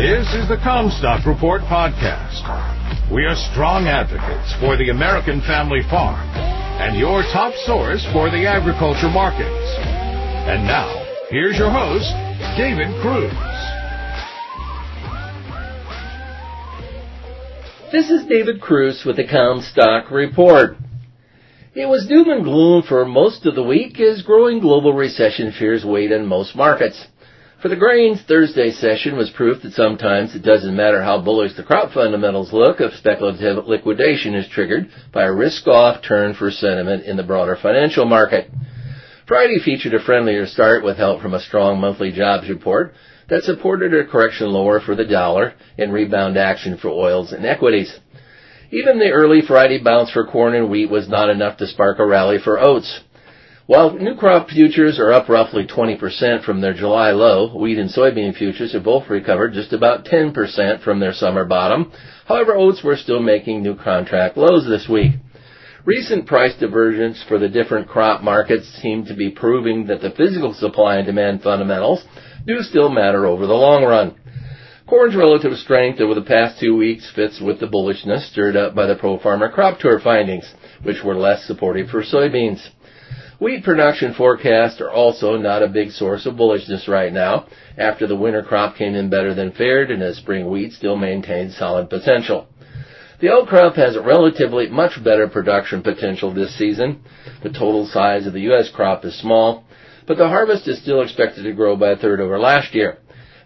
This is the Commstock Report podcast. We are strong advocates for the American family farm and your top source for the agriculture markets. And now, here's your host, David Cruz. This is David Cruz with the Commstock Report. It was doom and gloom for most of the week as growing global recession fears weighed on most markets. For the grains, Thursday's session was proof that sometimes it doesn't matter how bullish the crop fundamentals look if speculative liquidation is triggered by a risk-off turn for sentiment in the broader financial market. Friday featured a friendlier start with help from a strong monthly jobs report that supported a correction lower for the dollar and rebound action for oils and equities. Even the early Friday bounce for corn and wheat was not enough to spark a rally for oats. While new crop futures are up roughly 20% from their July low, wheat and soybean futures have both recovered just about 10% from their summer bottom. However, oats were still making new contract lows this week. Recent price divergence for the different crop markets seem to be proving that the physical supply and demand fundamentals do still matter over the long run. Corn's relative strength over the past two weeks fits with the bullishness stirred up by the Pro Farmer Crop Tour findings, which were less supportive for soybeans. Wheat production forecasts are also not a big source of bullishness right now, after the winter crop came in better than feared and as spring wheat still maintains solid potential. The oat crop has a relatively much better production potential this season. The total size of the U.S. crop is small, but the harvest is still expected to grow by a third over last year.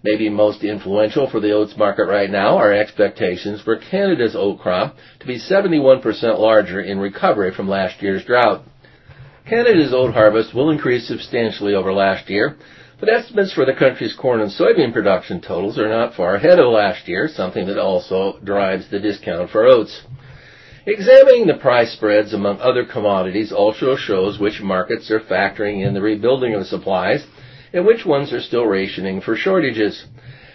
Maybe most influential for the oats market right now are expectations for Canada's oat crop to be 71% larger in recovery from last year's drought. Canada's oat harvest will increase substantially over last year, but estimates for the country's corn and soybean production totals are not far ahead of last year, something that also drives the discount for oats. Examining the price spreads among other commodities also shows which markets are factoring in the rebuilding of supplies and which ones are still rationing for shortages.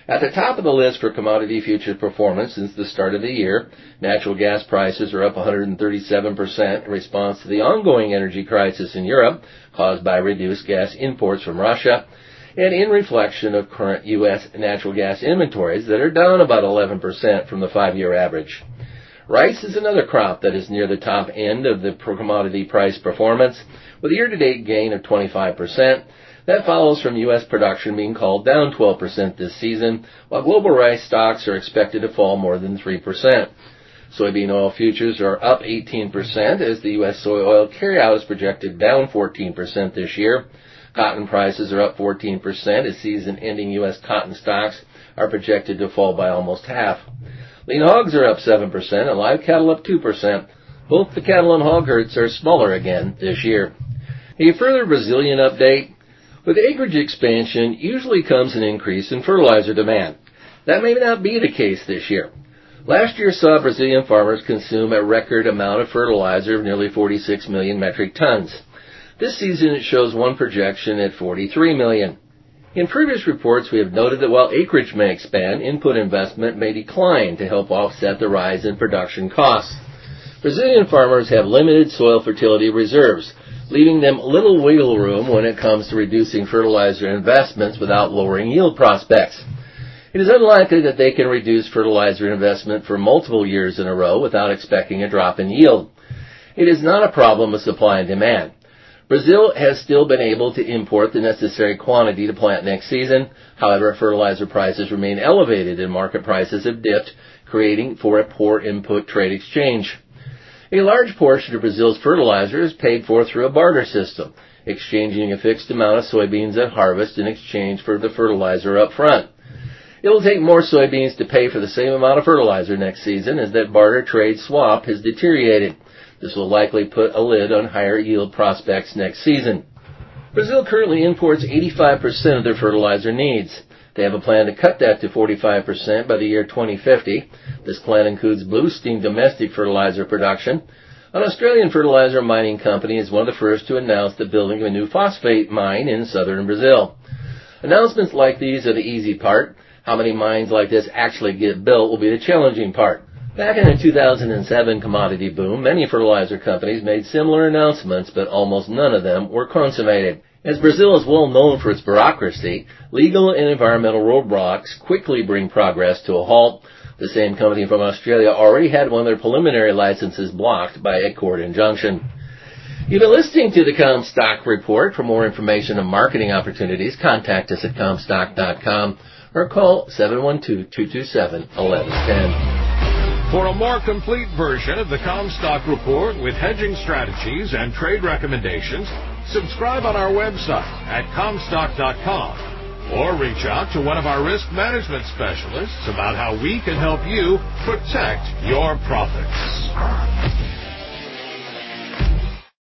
At the top of the list for commodity futures performance since the start of the year, natural gas prices are up 137% in response to the ongoing energy crisis in Europe caused by reduced gas imports from Russia and in reflection of current U.S. natural gas inventories that are down about 11% from the five-year average. Rice is another crop that is near the top end of the commodity price performance with a year-to-date gain of 25%, that follows from U.S. production being called down 12% this season, while global rice stocks are expected to fall more than 3%. Soybean oil futures are up 18% as the U.S. soy oil carryout is projected down 14% this year. Cotton prices are up 14% as season-ending U.S. cotton stocks are projected to fall by almost half. Lean hogs are up 7% and live cattle up 2%. Both the cattle and hog herds are smaller again this year. A further Brazilian update. With acreage expansion usually comes an increase in fertilizer demand. That may not be the case this year. Last year saw Brazilian farmers consume a record amount of fertilizer of nearly 46 million metric tons. This season it shows one projection at 43 million. In previous reports, we have noted that while acreage may expand, input investment may decline to help offset the rise in production costs. Brazilian farmers have limited soil fertility reserves, leaving them little wiggle room when it comes to reducing fertilizer investments without lowering yield prospects. It is unlikely that they can reduce fertilizer investment for multiple years in a row without expecting a drop in yield. It is not a problem of supply and demand. Brazil has still been able to import the necessary quantity to plant next season. However, fertilizer prices remain elevated and market prices have dipped, creating for a poor input trade exchange. A large portion of Brazil's fertilizer is paid for through a barter system, exchanging a fixed amount of soybeans at harvest in exchange for the fertilizer up front. It will take more soybeans to pay for the same amount of fertilizer next season as that barter trade swap has deteriorated. This will likely put a lid on higher yield prospects next season. Brazil currently imports 85% of their fertilizer needs. They have a plan to cut that to 45% by the year 2050. This plan includes boosting domestic fertilizer production. An Australian fertilizer mining company is one of the first to announce the building of a new phosphate mine in southern Brazil. Announcements like these are the easy part. How many mines like this actually get built will be the challenging part. Back in the 2007 commodity boom, many fertilizer companies made similar announcements, but almost none of them were consummated. As Brazil is well known for its bureaucracy, legal and environmental roadblocks quickly bring progress to a halt. The same company from Australia already had one of their preliminary licenses blocked by a court injunction. You've been listening to the Commstock Report. For more information on marketing opportunities, contact us at Commstock.com or call 712-227-1110. For a more complete version of the Commstock Report with hedging strategies and trade recommendations, subscribe on our website at Commstock.com or reach out to one of our risk management specialists about how we can help you protect your profits.